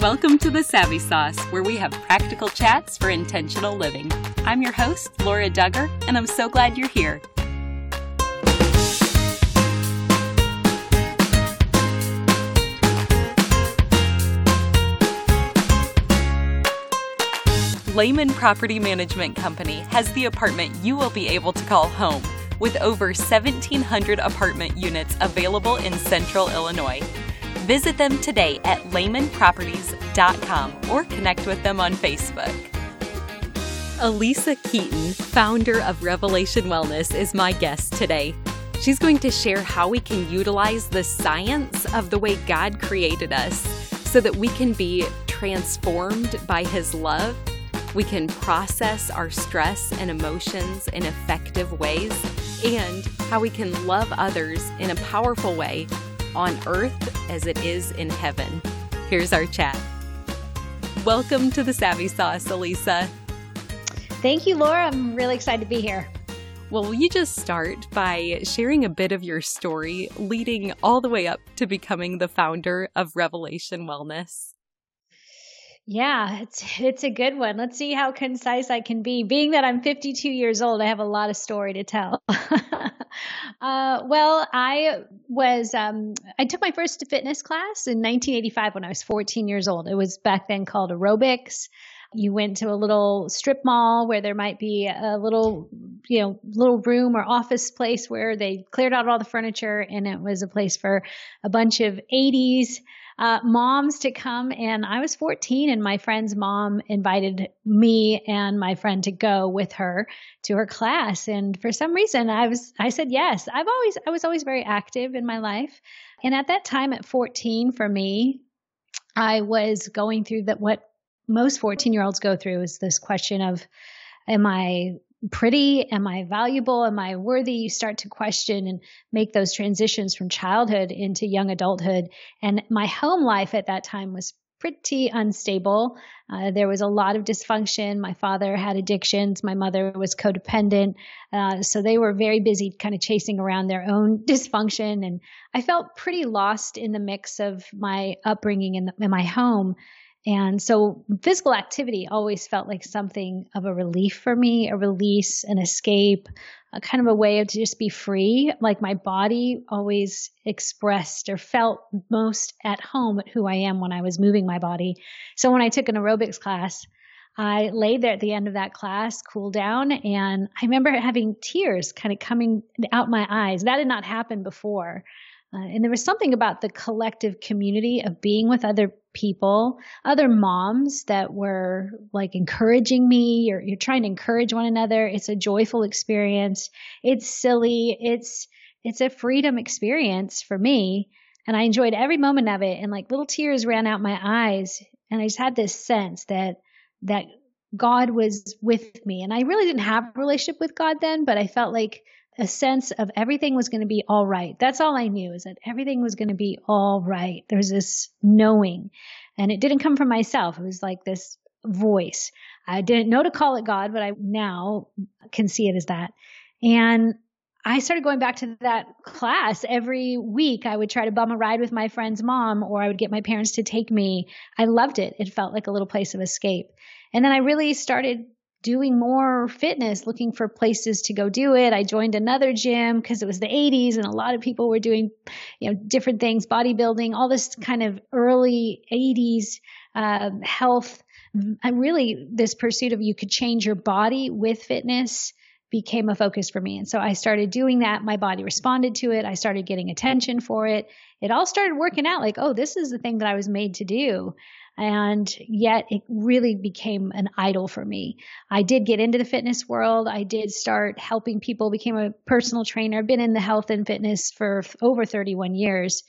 Welcome to the Savvy Sauce, where we have practical chats for intentional living. I'm your host, Laura Dugger, and I'm so glad you're here. Leman Property Management Company has the apartment you will be able to call home, with over 1,700 apartment units available in central Illinois. Visit them today at lemanproperties.com or connect with them on Facebook. Alisa Keeton, founder of Revelation Wellness, is my guest today. She's going to share how we can utilize the science of the way God created us so that we can be transformed by His love. We can process our stress and emotions in effective ways, and how we can love others in a powerful way on earth as it is in heaven. Here's our chat. Welcome to the Savvy Sauce, Alisa. Thank you, Laura. I'm really excited to be here. Well, will you just start by sharing a bit of your story leading all the way up to becoming the founder of Revelation Wellness? Yeah, it's it's a good one. Let's see how concise I can be. Being that I'm 52 years old, I have a lot of story to tell. uh, well, I was um, I took my first fitness class in 1985 when I was 14 years old. It was back then called aerobics. You went to a little strip mall where there might be a little, you know, little room or office place where they cleared out all the furniture and it was a place for a bunch of 80s uh, moms to come. And I was 14, and my friend's mom invited me and my friend to go with her to her class. And for some reason, I was I said yes. I've always I was always very active in my life, and at that time, at 14, for me, I was going through that what most 14 year olds go through is this question of am I pretty? Am I valuable? Am I worthy? You start to question and make those transitions from childhood into young adulthood. And my home life at that time was pretty unstable. Uh, there was a lot of dysfunction. My father had addictions. My mother was codependent. Uh, so they were very busy kind of chasing around their own dysfunction. And I felt pretty lost in the mix of my upbringing in my home. And so physical activity always felt like something of a relief for me, a release, an escape, a kind of a way of to just be free. Like my body always expressed or felt most at home at who I am when I was moving my body. So when I took an aerobics class, I laid there at the end of that class, cooled down, and I remember having tears kind of coming out my eyes. That had not happened before. Uh, and there was something about the collective community of being with other people, other moms that were like encouraging me. You're, you're trying to encourage one another. It's a joyful experience. It's silly. It's, it's a freedom experience for me. And I enjoyed every moment of it. And like little tears ran out my eyes. And I just had this sense that, that God was with me. And I really didn't have a relationship with God then, but I felt like a sense of everything was going to be all right. That's all I knew is that everything was going to be all right. There's this knowing. And it didn't come from myself. It was like this voice. I didn't know to call it God, but I now can see it as that. And I started going back to that class every week. I would try to bum a ride with my friend's mom, or I would get my parents to take me. I loved it. It felt like a little place of escape. And then I really started doing more fitness, looking for places to go do it. I joined another gym because it was the 80s and a lot of people were doing, you know, different things, bodybuilding, all this kind of early 80s uh, health. And really, this pursuit of you could change your body with fitness became a focus for me. And so I started doing that. My body responded to it. I started getting attention for it. It all started working out like, oh, this is the thing that I was made to do. And yet it really became an idol for me. I did get into the fitness world. I did start helping people, became a personal trainer, been in the health and fitness for over 31 years.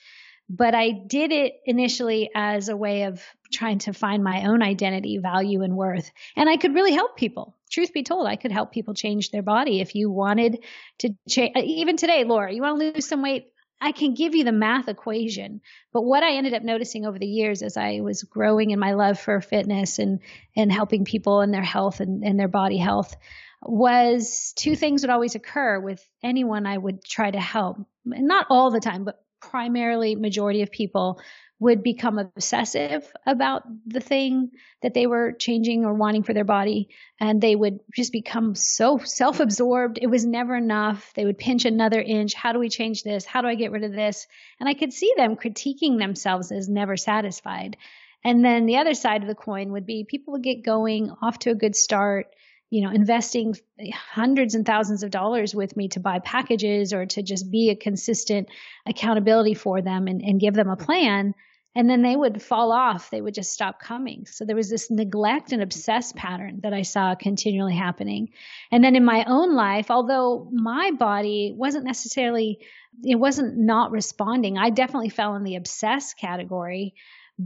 But I did it initially as a way of trying to find my own identity, value, and worth. And I could really help people. Truth be told, I could help people change their body. If you wanted to change, even today, Laura, you want to lose some weight? I can give you the math equation. But what I ended up noticing over the years as I was growing in my love for fitness and, and helping people in their health and, and their body health was two things would always occur with anyone I would try to help. Not all the time, but primarily majority of people would become obsessive about the thing that they were changing or wanting for their body. And they would just become so self absorbed. It was never enough. They would pinch another inch. How do we change this? How do I get rid of this? And I could see them critiquing themselves as never satisfied. And then the other side of the coin would be people would get going off to a good start you know, investing hundreds and thousands of dollars with me to buy packages or to just be a consistent accountability for them and, and give them a plan. And then they would fall off. They would just stop coming. So there was this neglect and obsess pattern that I saw continually happening. And then in my own life, although my body wasn't necessarily, it wasn't not responding, I definitely fell in the obsess category.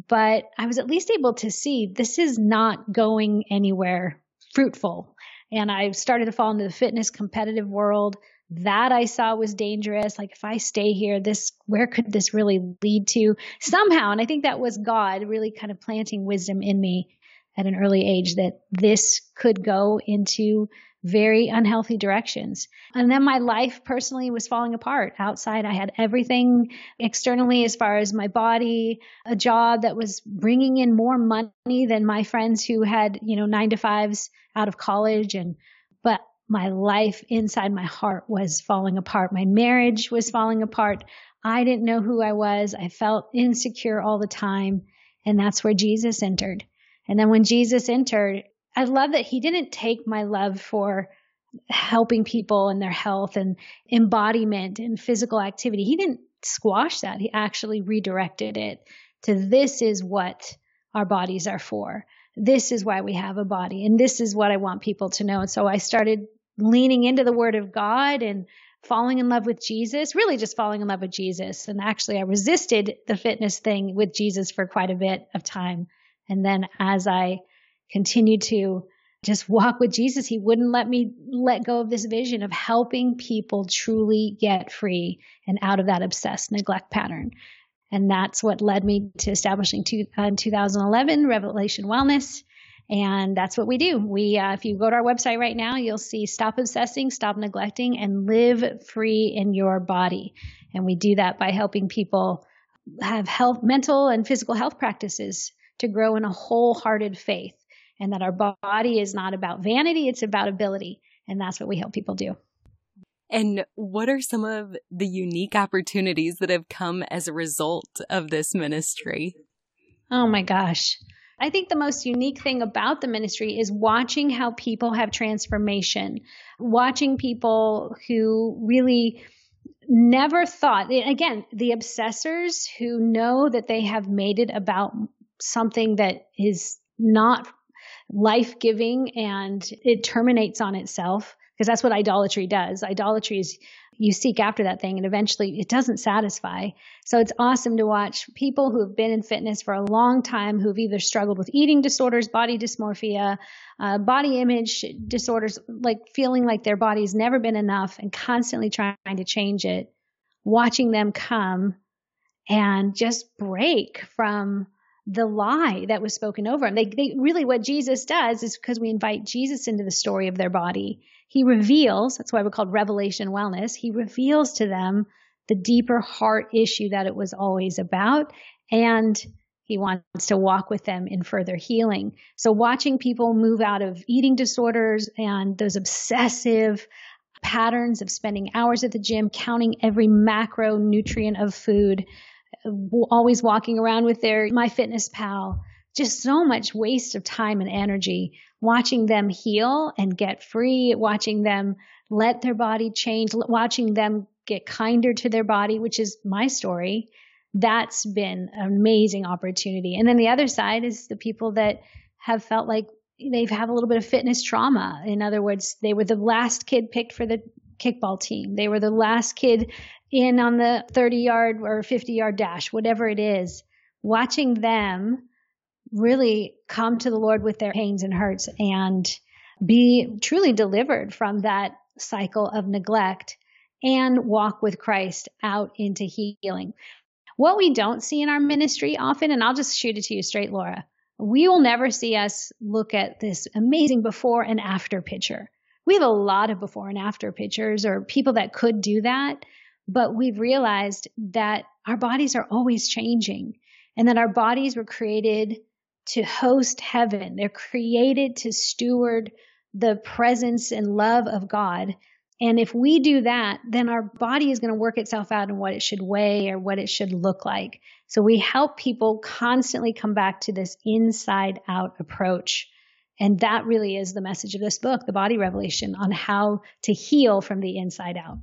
But I was at least able to see this is not going anywhere fruitful and I started to fall into the fitness competitive world. That I saw was dangerous. Like, if I stay here, this, where could this really lead to somehow? And I think that was God really kind of planting wisdom in me at an early age that this could go into very unhealthy directions. And then my life personally was falling apart. Outside, I had everything externally as far as my body, a job that was bringing in more money than my friends who had, you know, nine to fives out of college. And, my life inside my heart was falling apart. My marriage was falling apart. I didn't know who I was. I felt insecure all the time. And that's where Jesus entered. And then when Jesus entered, I love that he didn't take my love for helping people and their health and embodiment and physical activity. He didn't squash that. He actually redirected it to this is what our bodies are for. This is why we have a body. And this is what I want people to know. And so I started leaning into the word of God and falling in love with Jesus, really just falling in love with Jesus. And actually, I resisted the fitness thing with Jesus for quite a bit of time. And then as I continued to just walk with Jesus, he wouldn't let me let go of this vision of helping people truly get free and out of that obsessed neglect pattern. And that's what led me to establishing two, uh, 2011 Revelation Wellness. And that's what we do. We, uh, if you go to our website right now, you'll see stop obsessing, stop neglecting, and live free in your body. And we do that by helping people have health, mental and physical health practices to grow in a wholehearted faith and that our body is not about vanity, it's about ability. And that's what we help people do. And what are some of the unique opportunities that have come as a result of this ministry? Oh my gosh. I think the most unique thing about the ministry is watching how people have transformation, watching people who really never thought, again, the obsessors who know that they have made it about something that is not life giving and it terminates on itself because that's what idolatry does. Idolatry is you seek after that thing and eventually it doesn't satisfy. So it's awesome to watch people who have been in fitness for a long time who've either struggled with eating disorders, body dysmorphia, uh, body image disorders, like feeling like their body's never been enough and constantly trying to change it, watching them come and just break from the lie that was spoken over them. They, they really what Jesus does is because we invite Jesus into the story of their body. He reveals, that's why we're called revelation wellness. He reveals to them the deeper heart issue that it was always about. And he wants to walk with them in further healing. So watching people move out of eating disorders and those obsessive patterns of spending hours at the gym, counting every macronutrient of food, always walking around with their MyFitnessPal. Just so much waste of time and energy watching them heal and get free, watching them let their body change, watching them get kinder to their body, which is my story. That's been an amazing opportunity. And then the other side is the people that have felt like they've had a little bit of fitness trauma. In other words, they were the last kid picked for the kickball team. They were the last kid in on the 30 yard or 50 yard dash, whatever it is, watching them really come to the Lord with their pains and hurts and be truly delivered from that cycle of neglect and walk with Christ out into healing. What we don't see in our ministry often, and I'll just shoot it to you straight, Laura, we will never see us look at this amazing before and after picture. We have a lot of before and after pictures or people that could do that, but we've realized that our bodies are always changing. and that our bodies were created to host heaven. They're created to steward the presence and love of God. And if we do that, then our body is going to work itself out in what it should weigh or what it should look like. So we help people constantly come back to this inside out approach. And that really is the message of this book, The Body Revelation, on how to heal from the inside out.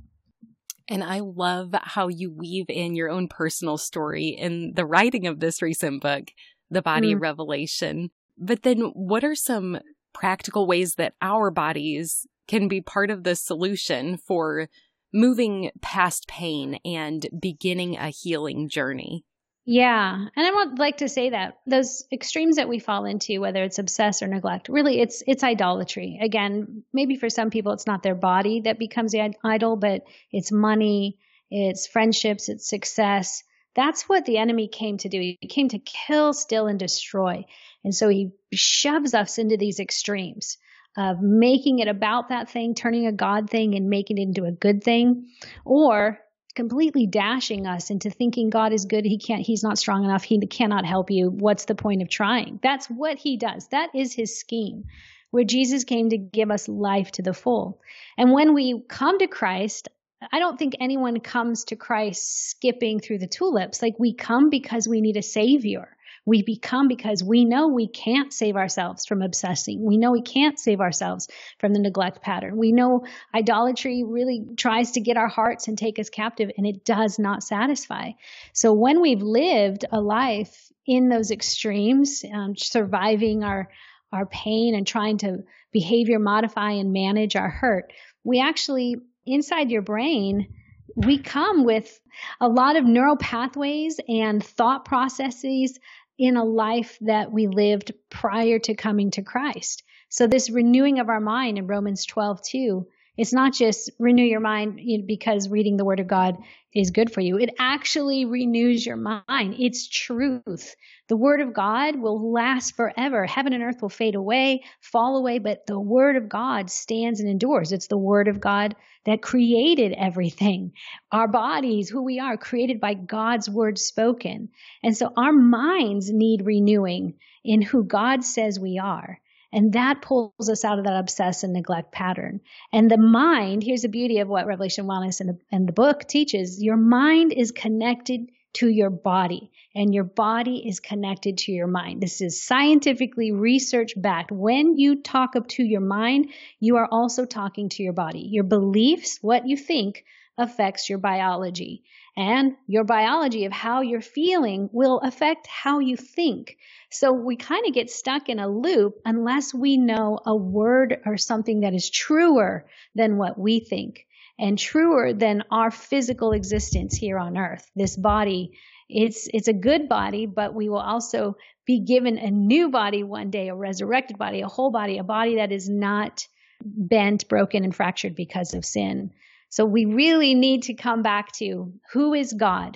And I love how you weave in your own personal story in the writing of this recent book, The Body mm. Revelation. But then, what are some practical ways that our bodies can be part of the solution for moving past pain and beginning a healing journey? Yeah. And I would like to say that those extremes that we fall into, whether it's obsess or neglect, really it's it's idolatry. Again, maybe for some people it's not their body that becomes the idol, but it's money, it's friendships, it's success. That's what the enemy came to do. He came to kill, steal, and destroy. And so he shoves us into these extremes of making it about that thing, turning a God thing and making it into a good thing, or completely dashing us into thinking God is good. He can't, he's not strong enough. He cannot help you. What's the point of trying? That's what he does. That is his scheme, where Jesus came to give us life to the full. And when we come to Christ, I don't think anyone comes to Christ skipping through the tulips. Like we come because we need a savior. We become because we know we can't save ourselves from obsessing. We know we can't save ourselves from the neglect pattern. We know idolatry really tries to get our hearts and take us captive, and it does not satisfy. So when we've lived a life in those extremes, um, surviving our our pain and trying to behavior modify and manage our hurt, we actually inside your brain we come with a lot of neural pathways and thought processes in a life that we lived prior to coming to Christ. So this renewing of our mind in Romans 12, 2, it's not just renew your mind because reading the word of God is good for you. It actually renews your mind. It's truth. The word of God will last forever. Heaven and earth will fade away, fall away, but the word of God stands and endures. It's the word of God that created everything. Our bodies, who we are, created by God's word spoken. And so our minds need renewing in who God says we are. And that pulls us out of that obsess and neglect pattern. And the mind, here's the beauty of what Revelation Wellness and the, and the book teaches your mind is connected to your body, and your body is connected to your mind. This is scientifically research backed. When you talk up to your mind, you are also talking to your body. Your beliefs, what you think, affects your biology. And your biology of how you're feeling will affect how you think. So we kind of get stuck in a loop unless we know a word or something that is truer than what we think and truer than our physical existence here on earth. This body, it's, it's a good body, but we will also be given a new body one day, a resurrected body, a whole body, a body that is not bent, broken, and fractured because of sin. So we really need to come back to who is God?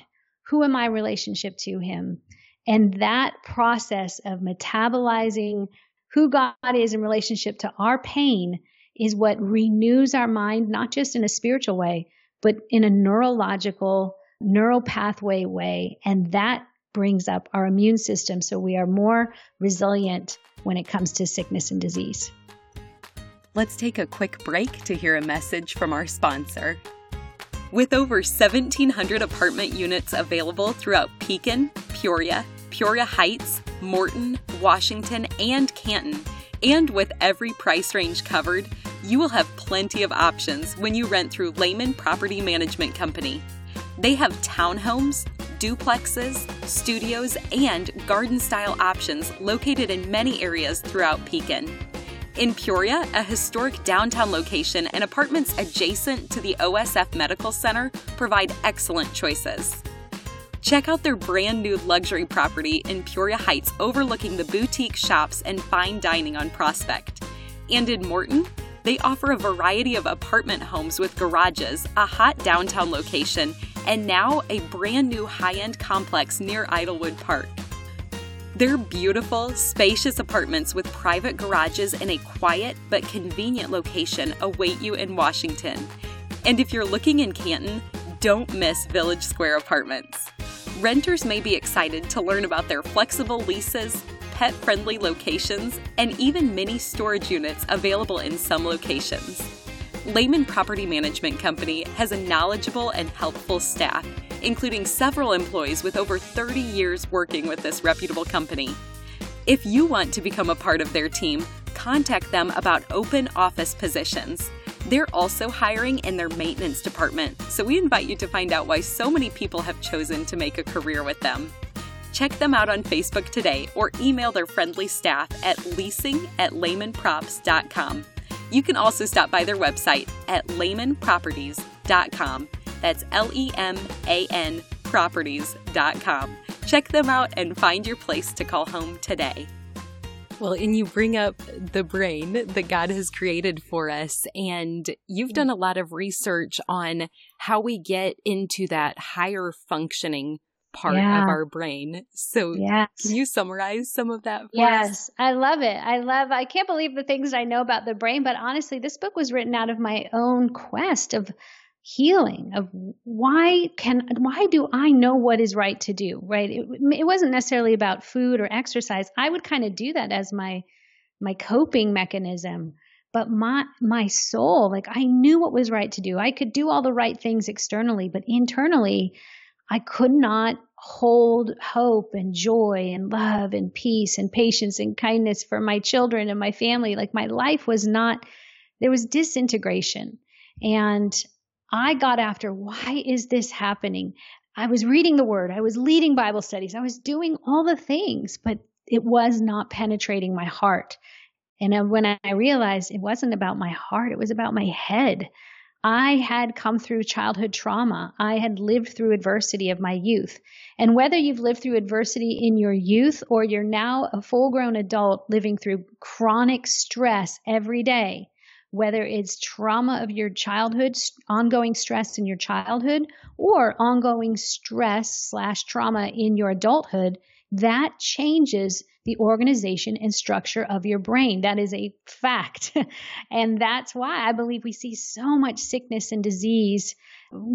Who am I relationship to him? And that process of metabolizing who God is in relationship to our pain is what renews our mind, not just in a spiritual way, but in a neurological, neural pathway way. And that brings up our immune system so we are more resilient when it comes to sickness and disease. Let's take a quick break to hear a message from our sponsor. With over 1,700 apartment units available throughout Pekin, Peoria, Peoria Heights, Morton, Washington, and Canton. And with every price range covered, you will have plenty of options when you rent through Leman Property Management Company. They have townhomes, duplexes, studios, and garden style options located in many areas throughout Pekin. In Peoria, a historic downtown location and apartments adjacent to the OSF Medical Center provide excellent choices. Check out their brand new luxury property in Peoria Heights overlooking the boutique shops and fine dining on Prospect. And in Morton, they offer a variety of apartment homes with garages, a hot downtown location, and now a brand new high end complex near Idlewood Park. Their beautiful, spacious apartments with private garages in a quiet but convenient location await you in Washington. And if you're looking in Canton, don't miss Village Square Apartments. Renters may be excited to learn about their flexible leases, pet friendly locations, and even mini storage units available in some locations. Leman Property Management Company has a knowledgeable and helpful staff, including several employees with over 30 years working with this reputable company. If you want to become a part of their team, contact them about open office positions. They're also hiring in their maintenance department, so we invite you to find out why so many people have chosen to make a career with them. Check them out on Facebook today or email their friendly staff at leasing at lemanprops.com. You can also stop by their website at lemanproperties.com. That's L E M A N properties.com. Check them out and find your place to call home today. Well, and you bring up the brain that God has created for us, and you've done a lot of research on how we get into that higher functioning part yeah. of our brain. So, yes. can you summarize some of that yes, us? I love it. I love, I can't believe the things I know about the brain, but honestly, this book was written out of my own quest of healing of why can why do i know what is right to do right it, it wasn't necessarily about food or exercise i would kind of do that as my my coping mechanism but my my soul like i knew what was right to do i could do all the right things externally but internally i could not hold hope and joy and love and peace and patience and kindness for my children and my family like my life was not there was disintegration and I got after why is this happening? I was reading the word, I was leading Bible studies, I was doing all the things, but it was not penetrating my heart. And uh, when I realized it wasn't about my heart, it was about my head. I had come through childhood trauma. I had lived through adversity of my youth. And whether you've lived through adversity in your youth or you're now a full grown adult living through chronic stress every day, whether it's trauma of your childhood, ongoing stress in your childhood, or ongoing stress slash trauma in your adulthood, that changes the organization and structure of your brain. That is a fact. and that's why I believe we see so much sickness and disease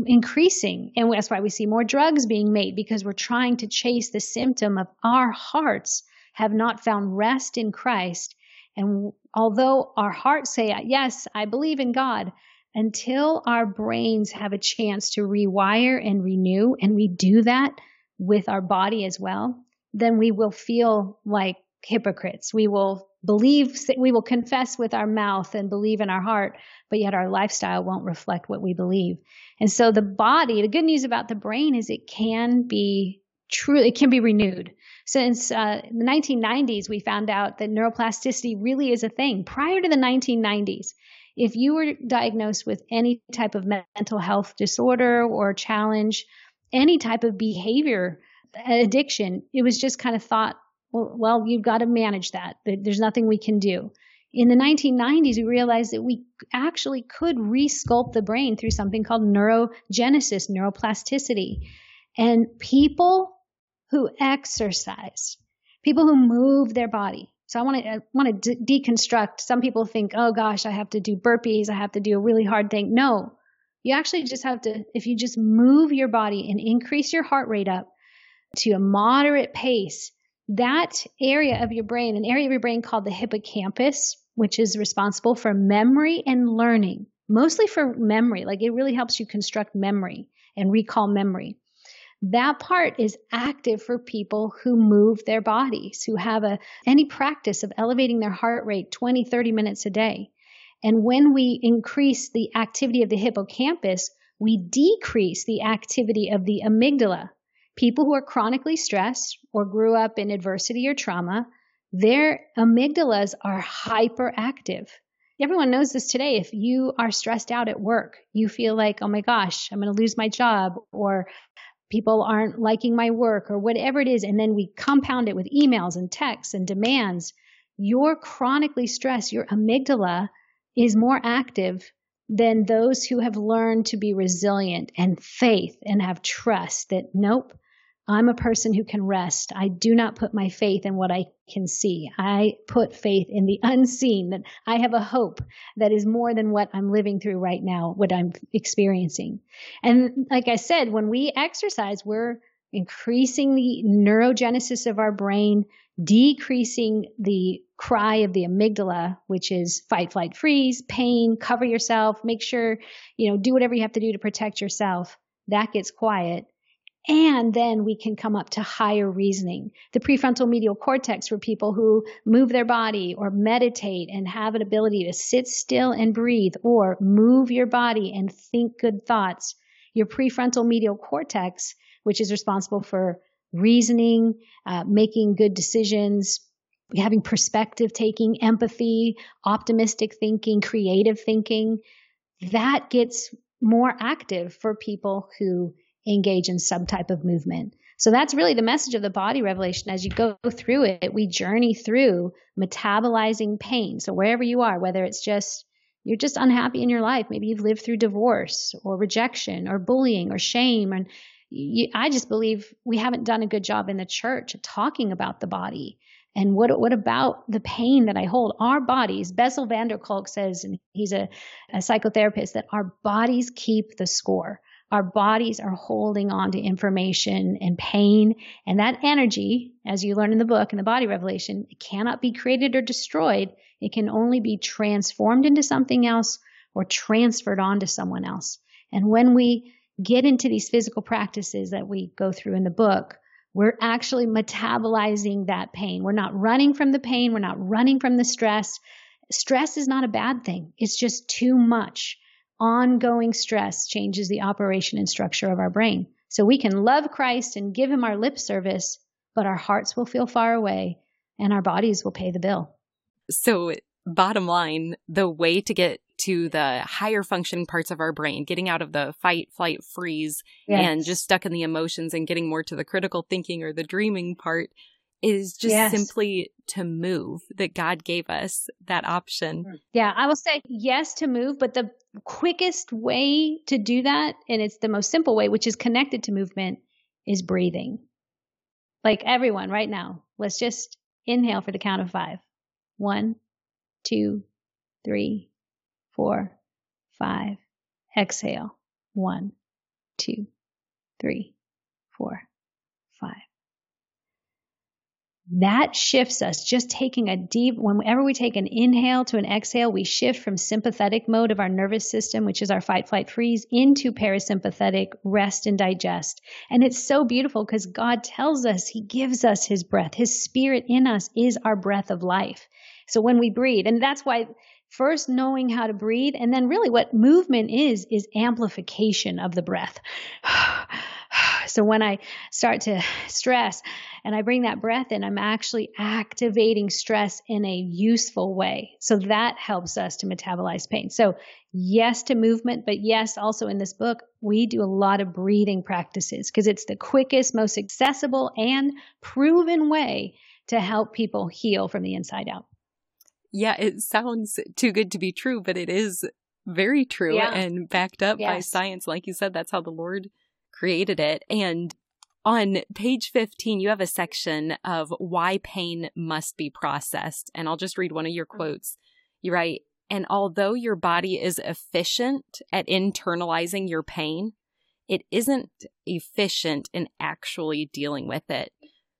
increasing. And that's why we see more drugs being made because we're trying to chase the symptom of our hearts have not found rest in Christ and although our hearts say, yes, I believe in God, until our brains have a chance to rewire and renew, and we do that with our body as well, then we will feel like hypocrites. We will believe, we will confess with our mouth and believe in our heart, but yet our lifestyle won't reflect what we believe. And so the body, the good news about the brain is it can be true, it can be renewed. Since uh, the 1990s, we found out that neuroplasticity really is a thing. Prior to the 1990s, if you were diagnosed with any type of mental health disorder or challenge, any type of behavior addiction, it was just kind of thought, well, well you've got to manage that. There's nothing we can do. In the 1990s, we realized that we actually could resculpt the brain through something called neurogenesis, neuroplasticity. And people who exercise, people who move their body. So I want to I want to de- deconstruct. Some people think, "Oh gosh, I have to do burpees, I have to do a really hard thing." No. You actually just have to if you just move your body and increase your heart rate up to a moderate pace, that area of your brain, an area of your brain called the hippocampus, which is responsible for memory and learning, mostly for memory. Like it really helps you construct memory and recall memory that part is active for people who move their bodies, who have a, any practice of elevating their heart rate 20, 30 minutes a day. And when we increase the activity of the hippocampus, we decrease the activity of the amygdala. People who are chronically stressed or grew up in adversity or trauma, their amygdalas are hyperactive. Everyone knows this today. If you are stressed out at work, you feel like, oh my gosh, I'm going to lose my job, or people aren't liking my work or whatever it is, and then we compound it with emails and texts and demands, you're chronically stressed. Your amygdala is more active than those who have learned to be resilient and faith and have trust that nope, I'm a person who can rest. I do not put my faith in what I can see. I put faith in the unseen, that I have a hope that is more than what I'm living through right now, what I'm experiencing. And like I said, when we exercise, we're increasing the neurogenesis of our brain, decreasing the cry of the amygdala, which is fight, flight, freeze, pain, cover yourself, make sure, you know, do whatever you have to do to protect yourself. That gets quiet. And then we can come up to higher reasoning. The prefrontal medial cortex for people who move their body or meditate and have an ability to sit still and breathe or move your body and think good thoughts. Your prefrontal medial cortex, which is responsible for reasoning, uh, making good decisions, having perspective taking, empathy, optimistic thinking, creative thinking, that gets more active for people who engage in some type of movement. So that's really the message of the body revelation. As you go through it, we journey through metabolizing pain. So wherever you are, whether it's just you're just unhappy in your life, maybe you've lived through divorce or rejection or bullying or shame, and you, I just believe we haven't done a good job in the church talking about the body. And what what about the pain that I hold? Our bodies, Bessel van der Kolk says, and he's a, a psychotherapist, that our bodies keep the score our bodies are holding on to information and pain. And that energy, as you learn in the book, in the body revelation, it cannot be created or destroyed. It can only be transformed into something else or transferred onto someone else. And when we get into these physical practices that we go through in the book, we're actually metabolizing that pain. We're not running from the pain. We're not running from the stress. Stress is not a bad thing. It's just too much ongoing stress changes the operation and structure of our brain. So we can love Christ and give him our lip service, but our hearts will feel far away and our bodies will pay the bill. So, bottom line, the way to get to the higher functioning parts of our brain, getting out of the fight, flight, freeze, yes. and just stuck in the emotions and getting more to the critical thinking or the dreaming part is just yes. simply to move that God gave us that option. Hmm. Yeah, I will say yes to move, but the quickest way to do that, and it's the most simple way, which is connected to movement, is breathing. Like everyone right now, let's just inhale for the count of five. One, two, three, four, five. Exhale. One, two, three, four, five that shifts us. Just taking a deep, whenever we take an inhale to an exhale, we shift from sympathetic mode of our nervous system, which is our fight, flight, freeze, into parasympathetic rest and digest. And it's so beautiful because God tells us He gives us His breath. His spirit in us is our breath of life. So when we breathe, and that's why first knowing how to breathe, and then really what movement is, is amplification of the breath. So when I start to stress and I bring that breath in, I'm actually activating stress in a useful way. So that helps us to metabolize pain. So yes to movement, but yes, also in this book, we do a lot of breathing practices because it's the quickest, most accessible and proven way to help people heal from the inside out. Yeah, it sounds too good to be true, but it is very true yeah. and backed up yes. by science. Like you said, that's how the Lord created it. And on page 15, you have a section of why pain must be processed. And I'll just read one of your mm. quotes. You write, and although your body is efficient at internalizing your pain, it isn't efficient in actually dealing with it.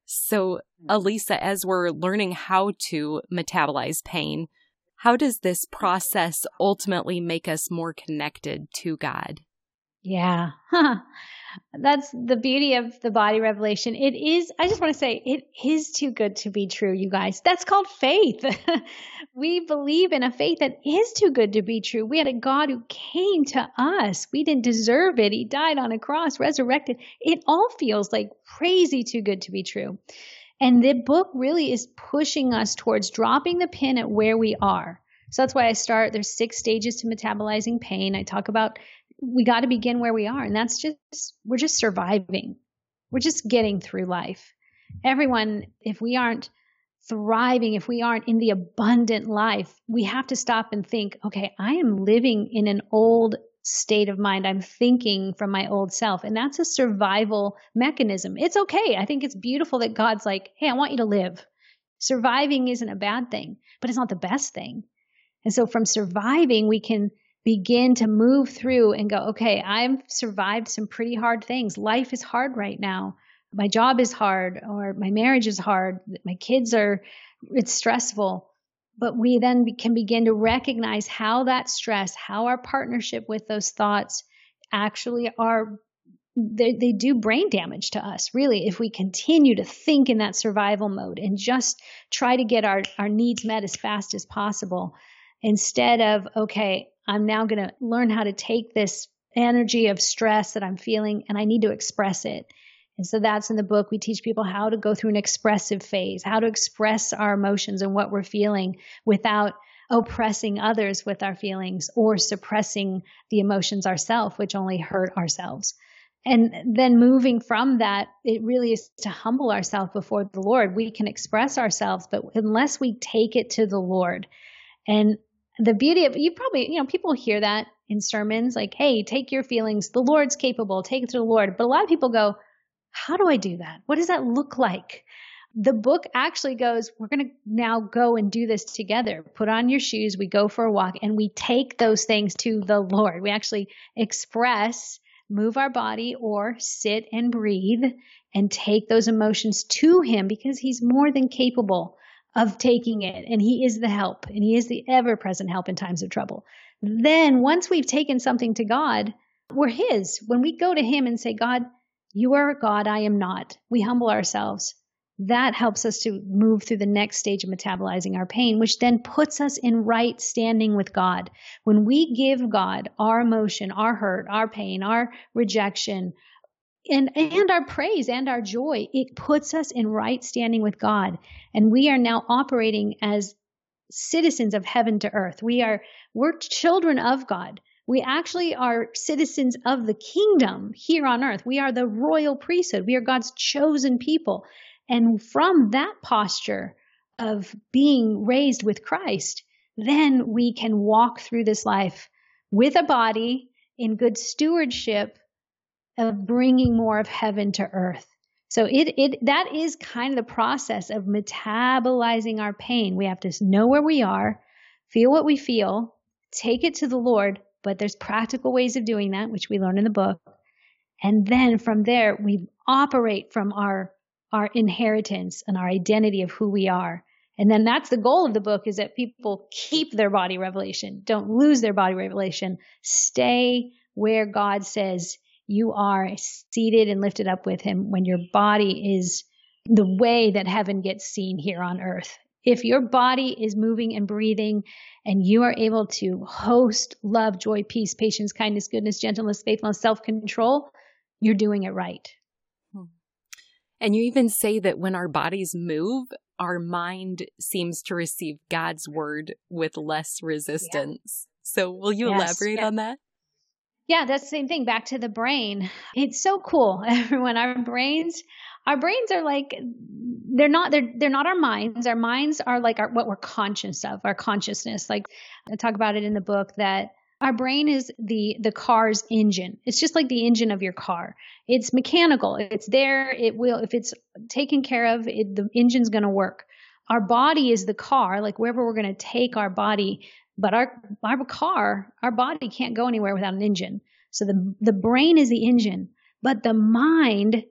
So, mm. Alisa, as we're learning how to metabolize pain, how does this process ultimately make us more connected to God? Yeah. That's the beauty of the body revelation. It is, I just want to say, it is too good to be true, you guys. That's called faith. we believe in a faith that is too good to be true. We had a God who came to us. We didn't deserve it. He died on a cross, resurrected. It all feels like crazy too good to be true. And the book really is pushing us towards dropping the pin at where we are. So that's why I start. There's six stages to metabolizing pain. I talk about we got to begin where we are. And that's just, we're just surviving. We're just getting through life. Everyone, if we aren't thriving, if we aren't in the abundant life, we have to stop and think, okay, I am living in an old state of mind. I'm thinking from my old self. And that's a survival mechanism. It's okay. I think it's beautiful that God's like, hey, I want you to live. Surviving isn't a bad thing, but it's not the best thing. And so from surviving, we can begin to move through and go, okay, I've survived some pretty hard things. Life is hard right now. my job is hard or my marriage is hard, my kids are, it's stressful. But we then can begin to recognize how that stress, how our partnership with those thoughts actually are they, they do brain damage to us, really, if we continue to think in that survival mode and just try to get our, our needs met as fast as possible instead of, okay, I'm now going to learn how to take this energy of stress that I'm feeling and I need to express it. And so that's in the book. We teach people how to go through an expressive phase, how to express our emotions and what we're feeling without oppressing others with our feelings or suppressing the emotions ourselves, which only hurt ourselves. And then moving from that, it really is to humble ourselves before the Lord. We can express ourselves, but unless we take it to the Lord, and the beauty of you probably, you know, people hear that in sermons like, hey, take your feelings. The Lord's capable. Take it to the Lord. But a lot of people go, how do I do that? What does that look like? The book actually goes, we're going to now go and do this together. Put on your shoes. We go for a walk and we take those things to the Lord. We actually express, move our body or sit and breathe and take those emotions to Him because He's more than capable of taking it. And He is the help and He is the ever present help in times of trouble. Then once we've taken something to God, we're His. When we go to Him and say, God, you are God, I am not, we humble ourselves. That helps us to move through the next stage of metabolizing our pain, which then puts us in right standing with God. When we give God our emotion, our hurt, our pain, our rejection, and and our praise and our joy it puts us in right standing with god. And we are now operating as citizens of heaven to earth. We are we're children of god. We actually are citizens of the kingdom here on earth. We are the royal priesthood. We are god's chosen people. And from that posture of being raised with christ then we can walk through this life with a body in good stewardship of bringing more of heaven to earth. So it it that is kind of the process of metabolizing our pain. We have to know where we are, feel what we feel, take it to the Lord, but there's practical ways of doing that, which we learn in the book. And then from there, we operate from our our inheritance and our identity of who we are. And then that's the goal of the book is that people keep their body revelation, don't lose their body revelation, stay where God says you are seated and lifted up with him when your body is the way that heaven gets seen here on earth. If your body is moving and breathing and you are able to host love, joy, peace, patience, kindness, goodness, gentleness, faithfulness, self control, you're doing it right. Hmm. And you even say that when our bodies move, our mind seems to receive God's word with less resistance. Yeah. So, will you yes, elaborate on that? Yeah, that's the same thing. Back to the brain. It's so cool, everyone. Our brains, our brains are like they're not they're they're not our minds. Our minds are like our, what we're conscious of, our consciousness. Like I talk about it in the book that our brain is the the car's engine. It's just like the engine of your car. It's mechanical. It's there. It will if it's taken care of, it, the engine's going to work. Our body is the car, like wherever we're going to take our body, but our our car, our body can't go anywhere without an engine. So the the brain is the engine, but the mind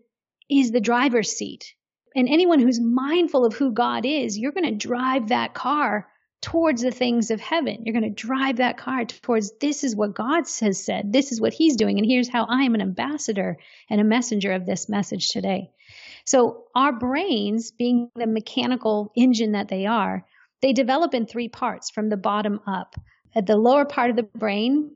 is the driver's seat. And anyone who's mindful of who God is, you're going to drive that car towards the things of heaven. You're going to drive that car towards this is what God has said. This is what he's doing and here's how I am an ambassador and a messenger of this message today. So our brains being the mechanical engine that they are, they develop in three parts from the bottom up. At the lower part of the brain,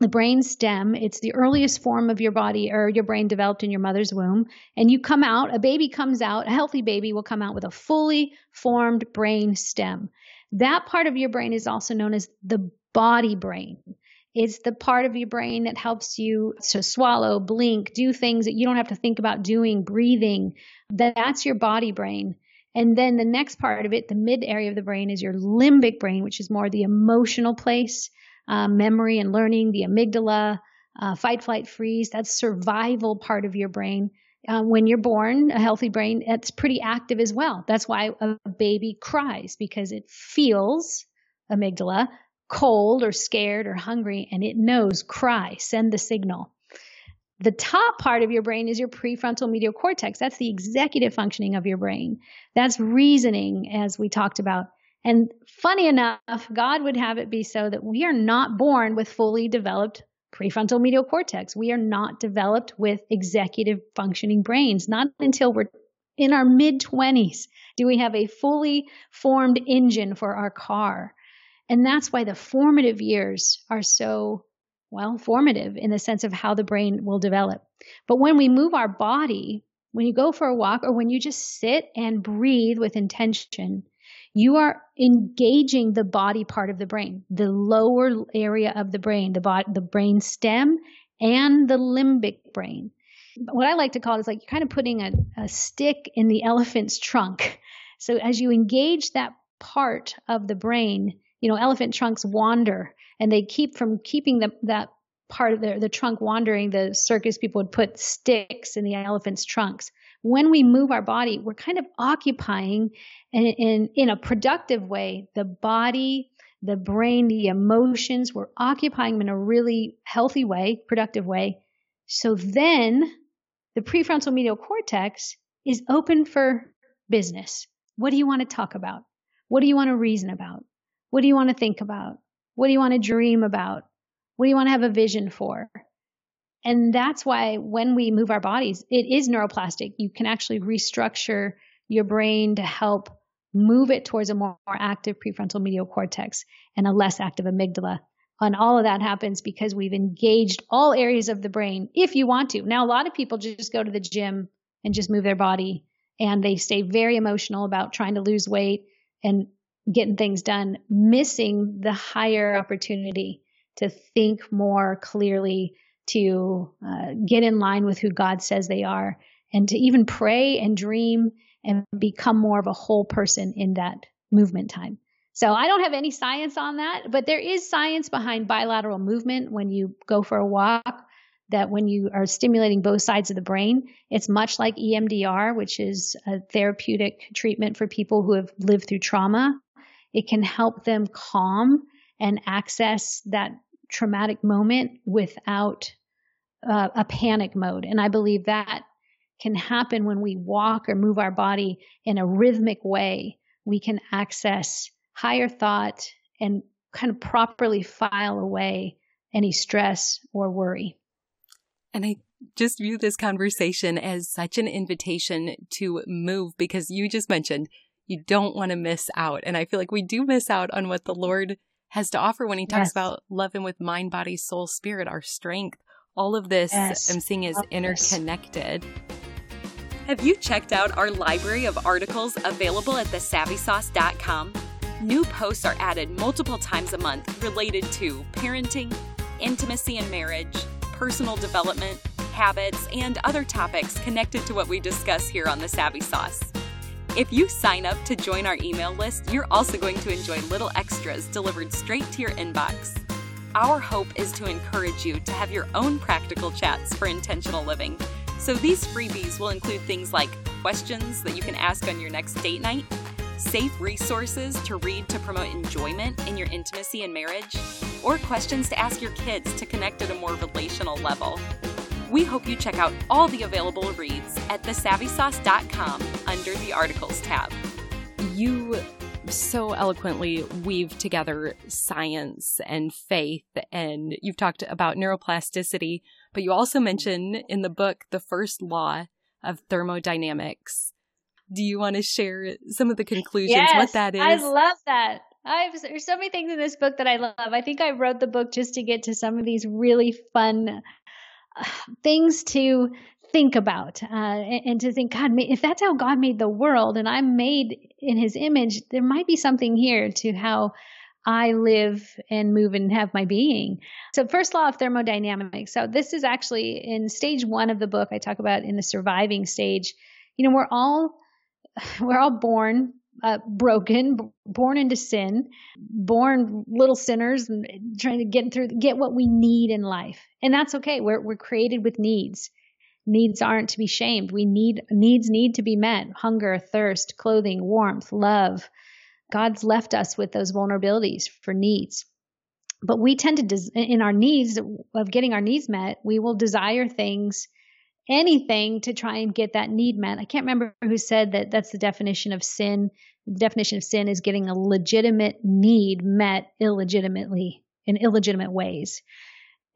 the brain stem, it's the earliest form of your body or your brain developed in your mother's womb. And you come out, a baby comes out, a healthy baby will come out with a fully formed brain stem. That part of your brain is also known as the body brain. It's the part of your brain that helps you to swallow, blink, do things that you don't have to think about doing, breathing. That's your body brain. And then the next part of it, the mid area of the brain, is your limbic brain, which is more the emotional place, um, memory and learning, the amygdala, uh, fight, flight, freeze. That's survival part of your brain. Um, when you're born, a healthy brain, it's pretty active as well. That's why a baby cries because it feels amygdala cold or scared or hungry and it knows cry, send the signal. The top part of your brain is your prefrontal medial cortex. That's the executive functioning of your brain. That's reasoning, as we talked about. And funny enough, God would have it be so that we are not born with fully developed prefrontal medial cortex. We are not developed with executive functioning brains, not until we're in our mid 20s do we have a fully formed engine for our car. And that's why the formative years are so, well, formative in the sense of how the brain will develop. But when we move our body, when you go for a walk or when you just sit and breathe with intention, you are engaging the body part of the brain, the lower area of the brain, the body, the brain stem and the limbic brain. What I like to call it is like you're kind of putting a, a stick in the elephant's trunk. So as you engage that part of the brain, you know, elephant trunks wander and they keep from keeping the, that part of the, the trunk wandering. The circus people would put sticks in the elephant's trunks when we move our body, we're kind of occupying in, in, in a productive way the body, the brain, the emotions. We're occupying them in a really healthy way, productive way. So then the prefrontal medial cortex is open for business. What do you want to talk about? What do you want to reason about? What do you want to think about? What do you want to dream about? What do you want to have a vision for? And that's why when we move our bodies, it is neuroplastic. You can actually restructure your brain to help move it towards a more, more active prefrontal medial cortex and a less active amygdala. And all of that happens because we've engaged all areas of the brain if you want to. Now, a lot of people just go to the gym and just move their body and they stay very emotional about trying to lose weight and getting things done, missing the higher opportunity to think more clearly, to uh, get in line with who God says they are, and to even pray and dream and become more of a whole person in that movement time. So I don't have any science on that, but there is science behind bilateral movement when you go for a walk. That when you are stimulating both sides of the brain, it's much like EMDR, which is a therapeutic treatment for people who have lived through trauma. It can help them calm and access that traumatic moment without uh, a panic mode. And I believe that can happen when we walk or move our body in a rhythmic way. We can access higher thought and kind of properly file away any stress or worry. And I just view this conversation as such an invitation to move because you just mentioned you don't want to miss out. And I feel like we do miss out on what the Lord has to offer when he talks yes. about love him with mind, body, soul, spirit, our strength. All of this yes. I'm seeing is interconnected. Have you checked out our library of articles available at thesavvysauce.com? New posts are added multiple times a month related to parenting, intimacy and marriage, personal development, habits, and other topics connected to what we discuss here on The Savvy Sauce. If you sign up to join our email list, you're also going to enjoy little extras delivered straight to your inbox. Our hope is to encourage you to have your own practical chats for intentional living. So these freebies will include things like questions that you can ask on your next date night, safe resources to read to promote enjoyment in your intimacy and marriage, or questions to ask your kids to connect at a more relational level. We hope you check out all the available reads at thesavvysauce.com under the Articles tab. You so eloquently weave together science and faith, and you've talked about neuroplasticity, but you also mention in the book the first law of thermodynamics. Do you want to share some of the conclusions, yes, what that is? I love that. I've, there's so many things in this book that I love. I think I wrote the book just to get to some of these really fun things to think about uh, and, and, to think, God, if that's how God made the world and I'm made in his image, there might be something here to how I live and move and have my being. So, first law of thermodynamics. So, this is actually in stage one of the book. I talk about in the surviving stage. You know, we're all we're all born uh, broken, b- born into sin, born little sinners, and trying to get through, get what we need in life, and that's okay. We're we're created with needs. Needs aren't to be shamed. We need needs need to be met: hunger, thirst, clothing, warmth, love. God's left us with those vulnerabilities for needs. but we tend to des- in our needs of getting our needs met we will desire things anything to try and get that need met i can't remember who said that that's the definition of sin the definition of sin is getting a legitimate need met illegitimately in illegitimate ways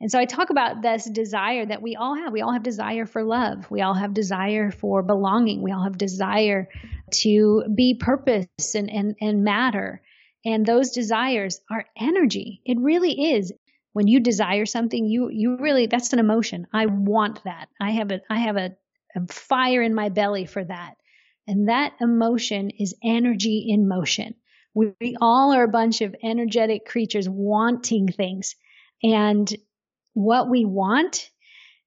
and so I talk about this desire that we all have. We all have desire for love. We all have desire for belonging. We all have desire to be purpose and, and, and matter. And those desires are energy. It really is. When you desire something, you, you really, that's an emotion. I want that. I have a, I have a, a fire in my belly for that. And that emotion is energy in motion. We, we all are a bunch of energetic creatures wanting things. And what we want,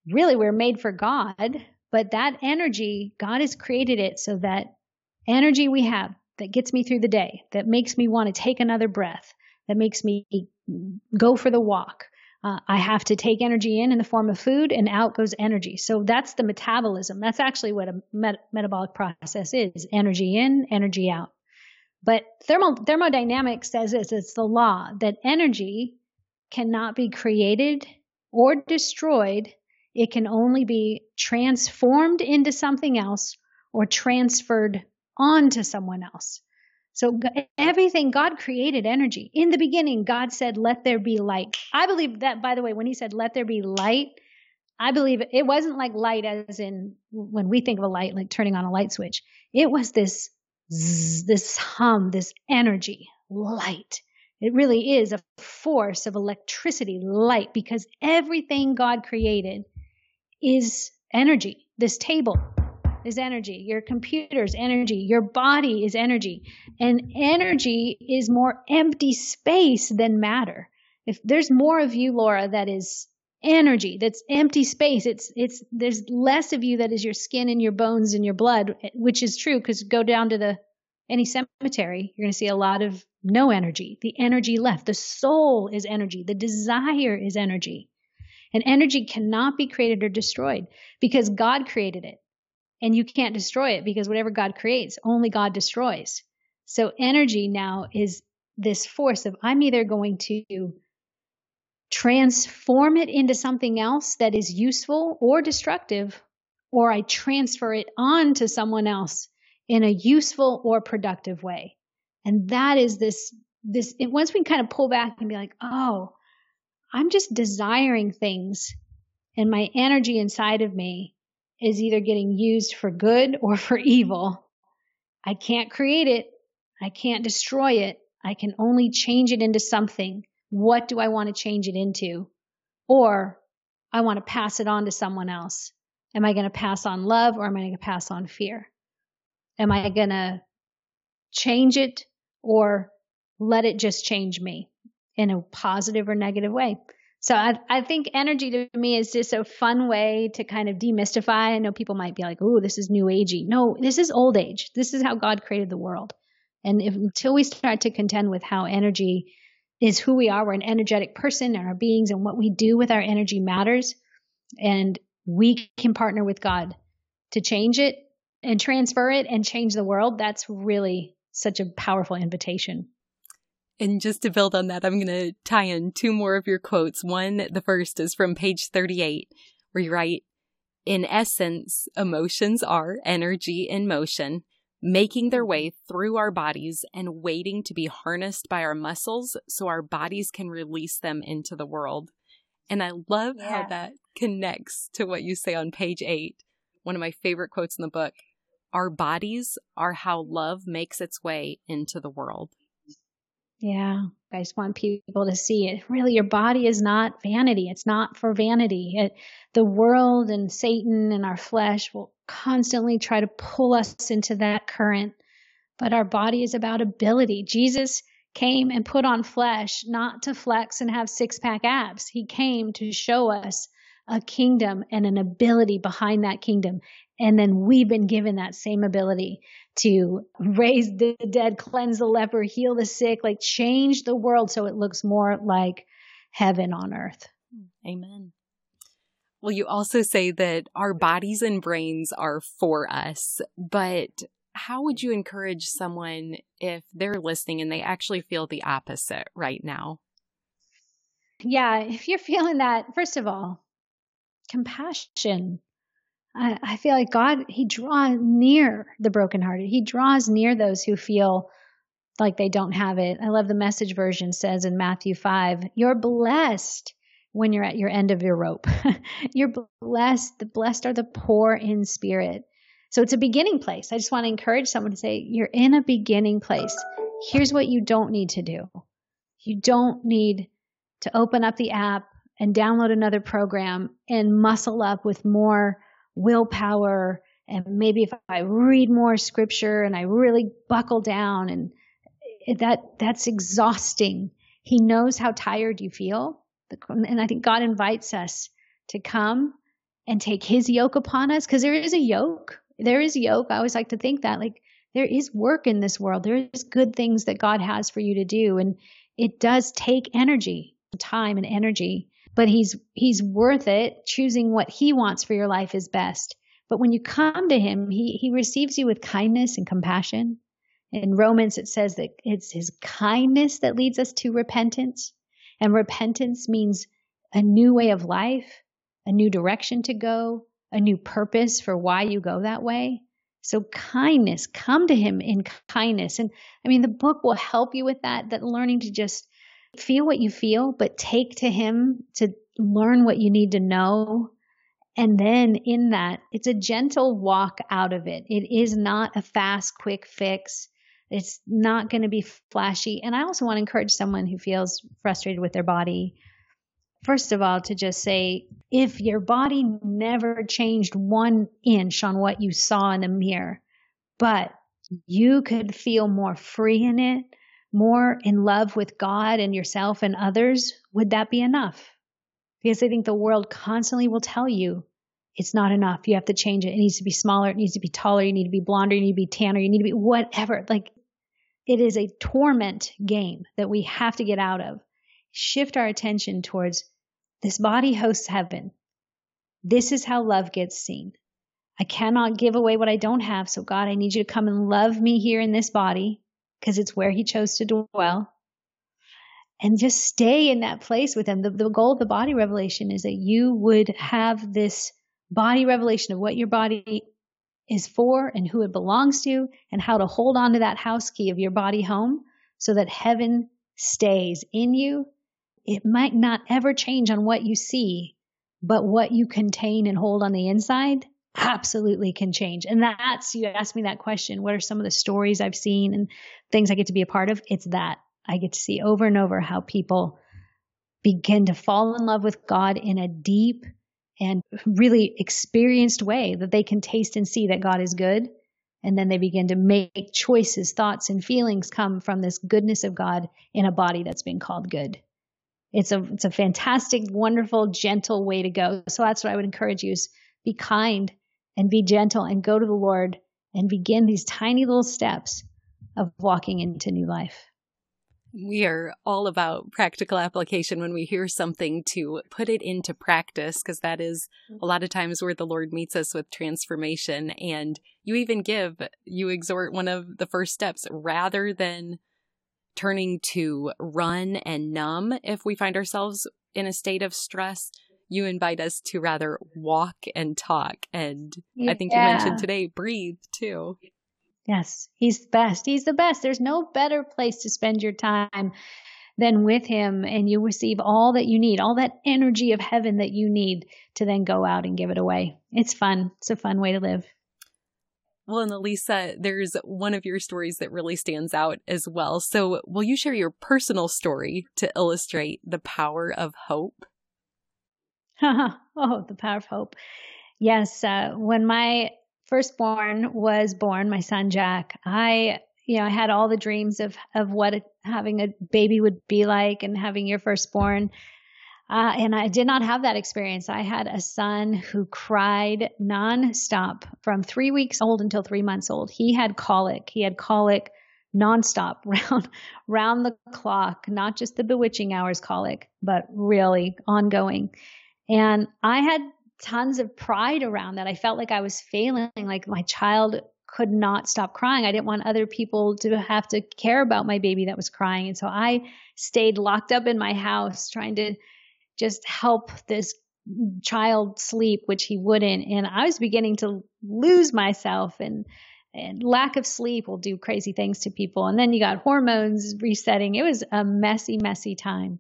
really, we're made for God. But that energy, God has created it so that energy we have that gets me through the day, that makes me want to take another breath, that makes me go for the walk. Uh, I have to take energy in in the form of food, and out goes energy. So that's the metabolism. That's actually what a met- metabolic process is: energy in, energy out. But thermo- thermodynamics says this: it's the law that energy cannot be created or destroyed. It can only be transformed into something else or transferred onto someone else. So everything God created energy. In the beginning, God said, let there be light. I believe that, by the way, when he said, let there be light, I believe it wasn't like light as in when we think of a light, like turning on a light switch. It was this, zzz, this hum, this energy, light. It really is a force of electricity, light, because everything God created is energy. This table, is energy. Your computer's energy. Your body is energy. And energy is more empty space than matter. If there's more of you, Laura, that is energy, that's empty space, it's, it's, there's less of you that is your skin and your bones and your blood, which is true because go down to the, any cemetery, you're going to see a lot of no energy. The energy left. The soul is energy. The desire is energy. And energy cannot be created or destroyed because God created it and you can't destroy it because whatever God creates, only God destroys. So energy now is this force of I'm either going to transform it into something else that is useful or destructive, or I transfer it on to someone else in a useful or productive way. And that is this, this, it, once we kind of pull back and be like, oh, I'm just desiring things and my energy inside of me is either getting used for good or for evil. I can't create it. I can't destroy it. I can only change it into something. What do I want to change it into? Or I want to pass it on to someone else. Am I going to pass on love or am I going to pass on fear? Am I going to change it or let it just change me in a positive or negative way? So I, I think energy to me is just a fun way to kind of demystify. I know people might be like, "Oh, this is new agey." No, this is old age. This is how God created the world. And if, until we start to contend with how energy is who we are, we're an energetic person, and our beings and what we do with our energy matters, and we can partner with God to change it and transfer it and change the world. That's really such a powerful invitation. And just to build on that, I'm going to tie in two more of your quotes. One, the first is from page 38, where you write, in essence, emotions are energy in motion, making their way through our bodies and waiting to be harnessed by our muscles so our bodies can release them into the world. And I love yeah. how that connects to what you say on page eight. One of my favorite quotes in the book. Our bodies are how love makes its way into the world. Yeah. I just want people to see it. Really, your body is not vanity. It's not for vanity. It, the world and Satan and our flesh will constantly try to pull us into that current. But our body is about ability. Jesus came and put on flesh, not to flex and have six pack abs. He came to show us a kingdom and an ability behind that kingdom. And then we've been given that same ability to raise the dead, cleanse the leper, heal the sick, like change the world so it looks more like heaven on earth. Amen. Well, you also say that our bodies and brains are for us, but how would you encourage someone if they're listening and they actually feel the opposite right now? yeah, if you're feeling that, first of all, compassion. I, I feel like God, He draws near the brokenhearted. He draws near those who feel like they don't have it. I love the message version says in Matthew 5, you're blessed when you're at your end of your rope. you're blessed. The blessed are the poor in spirit. So it's a beginning place. I just want to encourage someone to say, you're in a beginning place. Here's what you don't need to do. You don't need to open up the app and download another program and muscle up with more willpower. And maybe if I read more scripture and I really buckle down and eh, that that's exhausting. He knows how tired you feel. And I think God invites us to come and take his yoke upon us because there is a yoke. There is yoke. I always like to think that like there is work in this world. There is good things that God has for you to do. And it does take energy, time and energy, but he's, he's worth it. Choosing what he wants for your life is best. But when you come to him, he, he receives you with kindness and compassion. In Romans, it says that it's his kindness that leads us to repentance. And repentance means a new way of life, a new direction to go, a new purpose for why you go that way. So kindness, come to him in kindness. And I mean, the book will help you with that, that learning to just feel what you feel, but take to him to learn what you need to know. And then in that, it's a gentle walk out of it. It is not a fast, quick fix. It's not going to be flashy. And I also want to encourage someone who feels frustrated with their body first of all, to just say, if your body never changed one inch on what you saw in the mirror, but you could feel more free in it, more in love with God and yourself and others, would that be enough? Because I think the world constantly will tell you it's not enough. You have to change it. It needs to be smaller. It needs to be taller. You need to be blonder. You need to be tanner. You need to be whatever. Like it is a torment game that we have to get out of. Shift our attention towards this body hosts heaven. This is how love gets seen. I cannot give away what I don't have. So, God, I need you to come and love me here in this body because it's where He chose to dwell. And just stay in that place with Him. The, the goal of the body revelation is that you would have this body revelation of what your body is for and who it belongs to and how to hold on to that house key of your body home so that heaven stays in you it might not ever change on what you see, but what you contain and hold on the inside absolutely can change. And that's, you asked me that question. What are some of the stories I've seen and things I get to be a part of? It's that I get to see over and over how people begin to fall in love with God in a deep and really experienced way that they can taste and see that God is good. And then they begin to make choices, thoughts, and feelings come from this goodness of God in a body that's been called good. It's a it's a fantastic, wonderful, gentle way to go. So that's what I would encourage you is be kind and be gentle and go to the Lord and begin these tiny little steps of walking into new life. We are all about practical application when we hear something to put it into practice, because that is a lot of times where the Lord meets us with transformation. And you even give, you exhort one of the first steps rather than turning to run and numb if we find ourselves in a state of stress. You invite us to rather walk and talk. And. I think you mentioned today, breathe too. Yes, he's the best. He's the best. There's no better place to spend your time than with him, and you receive all that you need, all that energy of heaven that you need to then go out and give it away. It's fun. It's a fun way to live. Well, and Alisa, there's one of your stories that really stands out as well. So, will you share your personal story to illustrate the power of hope? oh, the power of hope. Yes. Uh, when my firstborn was born, my son Jack, I, you know, I had all the dreams of of what having a baby would be like and having your firstborn. Uh, and I did not have that experience. I had a son who cried nonstop from three weeks old until three months old. He had colic. He had colic nonstop, round round the clock, not just the bewitching hours colic, but really ongoing. And I had tons of pride around that. I felt like I was failing, like my child could not stop crying. I didn't want other people to have to care about my baby that was crying. And so I stayed locked up in my house trying to just help this child sleep, which he wouldn't. And I was beginning to lose myself and and lack of sleep will do crazy things to people. And then you got hormones resetting. It was a messy, messy time.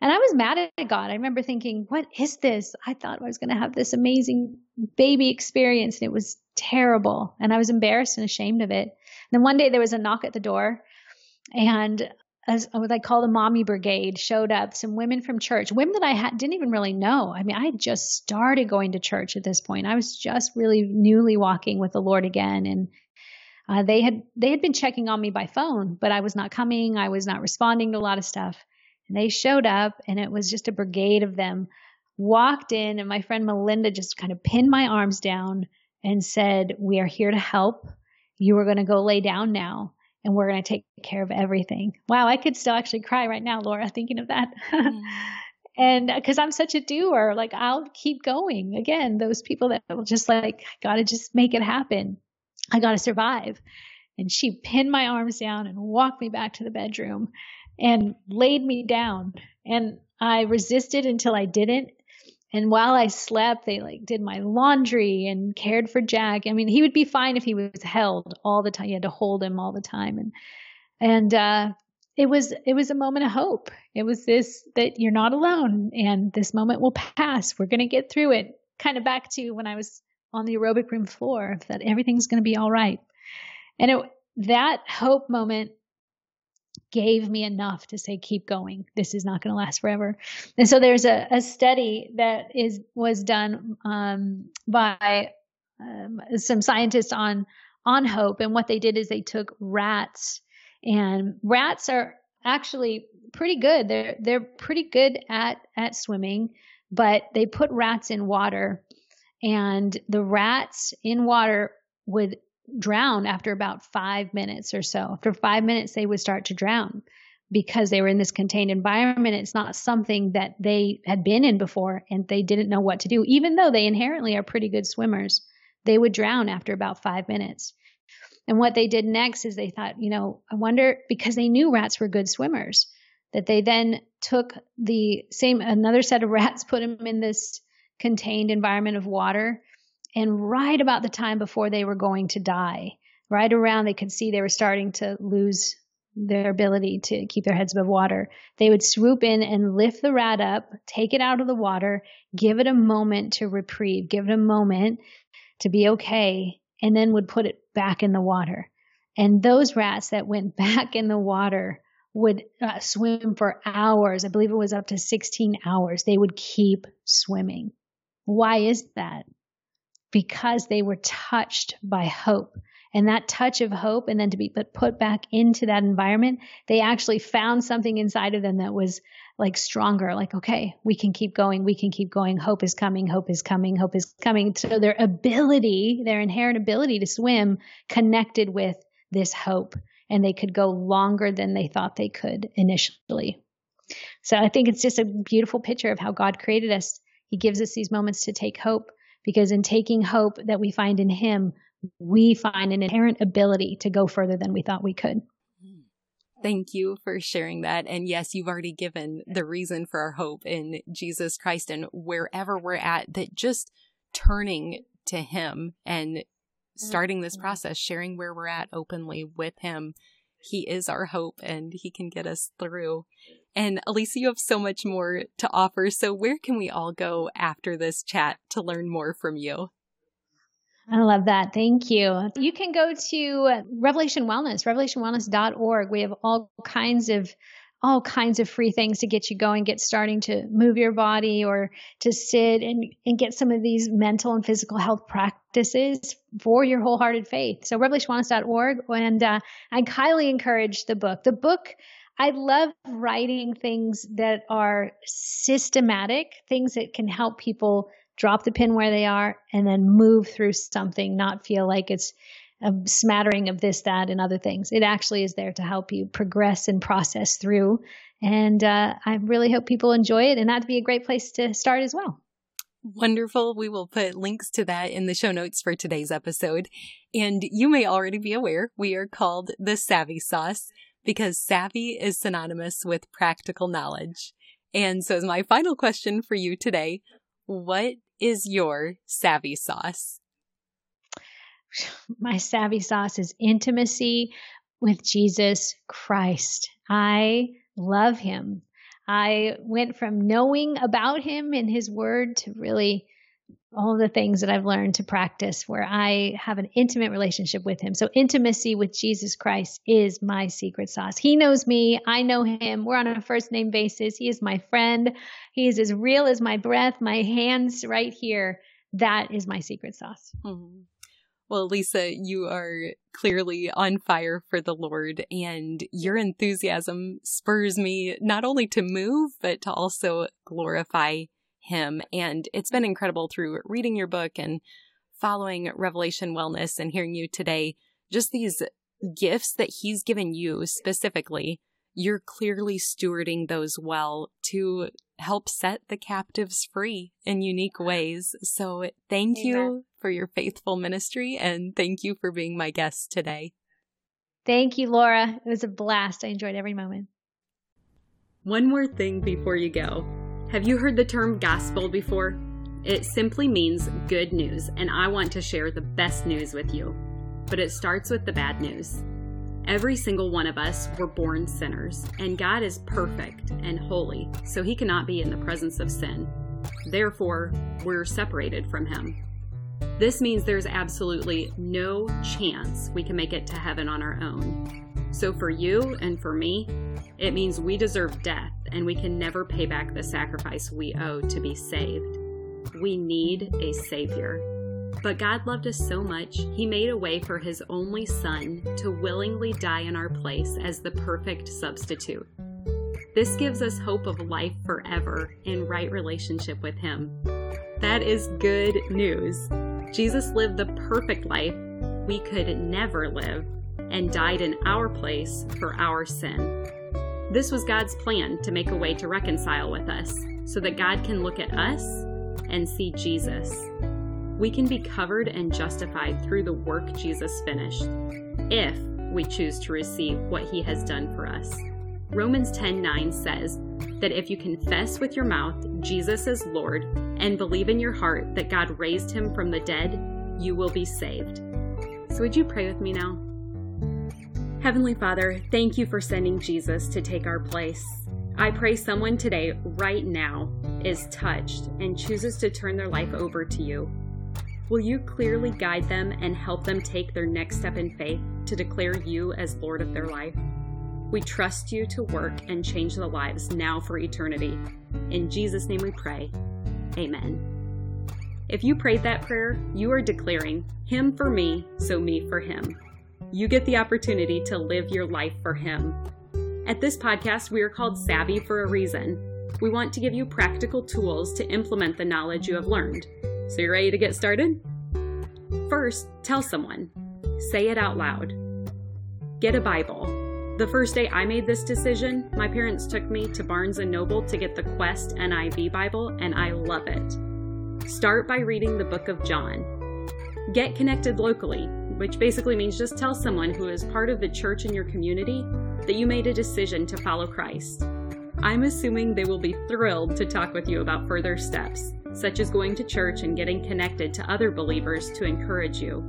And I was mad at God. I remember thinking, what is this? I thought I was going to have this amazing baby experience and it was terrible. And I was embarrassed and ashamed of it. And then one day there was a knock at the door and as what I call the mommy brigade showed up, some women from church, women that I had, didn't even really know. I mean, I had just started going to church at this point. I was just really newly walking with the Lord again. And uh, they had they had been checking on me by phone, but I was not coming. I was not responding to a lot of stuff. And they showed up, and it was just a brigade of them walked in, and my friend Melinda just kind of pinned my arms down and said, "We are here to help. You are going to go lay down now." and we're going to take care of everything. Wow, I could still actually cry right now, Laura, thinking of that. Mm. and because I'm such a doer, like I'll keep going. Again, those people that will just like, got to just make it happen. I got to survive. And she pinned my arms down and walked me back to the bedroom and laid me down. And I resisted until I didn't. And while I slept, they like did my laundry and cared for Jack. I mean, he would be fine if he was held all the time. You had to hold him all the time. And, and, uh, it was, it was a moment of hope. It was this, that you're not alone and this moment will pass. We're going to get through it. Kind of back to when I was on the aerobic room floor that everything's going to be all right. And it, that hope moment gave me enough to say, keep going. This is not going to last forever. And so there's a, a study that is was done um, by um, some scientists on on hope, and what they did is they took rats, and rats are actually pretty good. They're they're pretty good at at swimming, but they put rats in water, and the rats in water would drown after about five minutes or so. After five minutes, they would start to drown because they were in this contained environment. It's not something that they had been in before and they didn't know what to do. Even though they inherently are pretty good swimmers, they would drown after about five minutes. And what they did next is they thought, you know, I wonder because they knew rats were good swimmers, that they then took the same another set of rats, put them in this contained environment of water, and right about the time before they were going to die, right around they could see they were starting to lose their ability to keep their heads above water, they would swoop in and lift the rat up, take it out of the water, give it a moment to reprieve, give it a moment to be okay, and then would put it back in the water. And those rats that went back in the water would uh, swim for hours. I believe it was up to 16 hours. They would keep swimming. Why is that? Because they were touched by hope. And that touch of hope, and then to be put back into that environment, they actually found something inside of them that was like stronger, like, okay, we can keep going, we can keep going. Hope is coming, hope is coming, hope is coming. So their ability, their inherent ability to swim connected with this hope, and they could go longer than they thought they could initially. So I think it's just a beautiful picture of how God created us. He gives us these moments to take hope because in taking hope that we find in Him, we find an inherent ability to go further than we thought we could. Thank you for sharing that. And yes, you've already given the reason for our hope in Jesus Christ and wherever we're at, that just turning to Him and starting this mm-hmm. process, sharing where we're at openly with Him. He is our hope and He can get us through. And Alisa, you have so much more to offer. So, where can we all go after this chat to learn more from you? I love that. Thank you. You can go to Revelation Wellness, revelationwellness.org. We have all kinds of all kinds of free things to get you going, get starting to move your body or to sit and, and get some of these mental and physical health practices for your wholehearted faith. So revelationwellness.org. And uh, I highly encourage the book. The book I love writing things that are systematic, things that can help people drop the pin where they are and then move through something, not feel like it's a smattering of this, that, and other things. It actually is there to help you progress and process through. And uh, I really hope people enjoy it, and that'd be a great place to start as well. Wonderful. We will put links to that in the show notes for today's episode. And you may already be aware we are called the Savvy Sauce because savvy is synonymous with practical knowledge. And so, as my final question for you today, what is your savvy sauce? My savvy sauce is intimacy with Jesus Christ. I love him. I went from knowing about him and his word to really all the things that I've learned to practice where I have an intimate relationship with him. So intimacy with Jesus Christ is my secret sauce. He knows me. I know him. We're on a first name basis. He is my friend. He is as real as my breath, my hands right here. That is my secret sauce. Mm-hmm. Well, Lisa, you are clearly on fire for the Lord, and your enthusiasm spurs me not only to move, but to also glorify Him. And it's been incredible through reading your book and following Revelation Wellness and hearing you today, just these gifts that He's given you specifically. You're clearly stewarding those well to help set the captives free in unique ways. So thank Amen. you for your faithful ministry and thank you for being my guest today. Thank you, Laura. It was a blast. I enjoyed every moment. One more thing before you go. Have you heard the term gospel before? It simply means good news, and I want to share the best news with you. But it starts with the bad news. Every single one of us were born sinners, and God is perfect and holy, so he cannot be in the presence of sin. Therefore, we're separated from him. This means there's absolutely no chance we can make it to heaven on our own. So, for you and for me, it means we deserve death and we can never pay back the sacrifice we owe to be saved. We need a Savior. But God loved us so much, He made a way for His only Son to willingly die in our place as the perfect substitute. This gives us hope of life forever in right relationship with Him. That is good news. Jesus lived the perfect life we could never live and died in our place for our sin. This was God's plan to make a way to reconcile with us so that God can look at us and see Jesus we can be covered and justified through the work Jesus finished if we choose to receive what he has done for us. Romans 10:9 says that if you confess with your mouth Jesus is Lord and believe in your heart that God raised him from the dead, you will be saved. So would you pray with me now? Heavenly Father, thank you for sending Jesus to take our place. I pray someone today, right now, is touched and chooses to turn their life over to you. Will you clearly guide them and help them take their next step in faith to declare you as Lord of their life? We trust you to work and change the lives now for eternity. In Jesus' name we pray. Amen. If you prayed that prayer, you are declaring, Him for me, so me for Him. You get the opportunity to live your life for Him. At this podcast, we are called Savvy for a reason. We want to give you practical tools to implement the knowledge you have learned. So, you're ready to get started? First, tell someone. Say it out loud. Get a Bible. The first day I made this decision, my parents took me to Barnes & Noble to get the Quest NIV Bible, and I love it. Start by reading the book of John. Get connected locally, which basically means just tell someone who is part of the church in your community that you made a decision to follow Christ. I'm assuming they will be thrilled to talk with you about further steps such as going to church and getting connected to other believers to encourage you.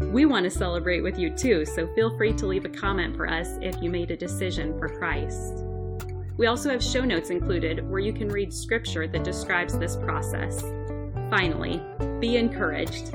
We want to celebrate with you too, so feel free to leave a comment for us if you made a decision for Christ. We also have show notes included where you can read scripture that describes this process. Finally, be encouraged.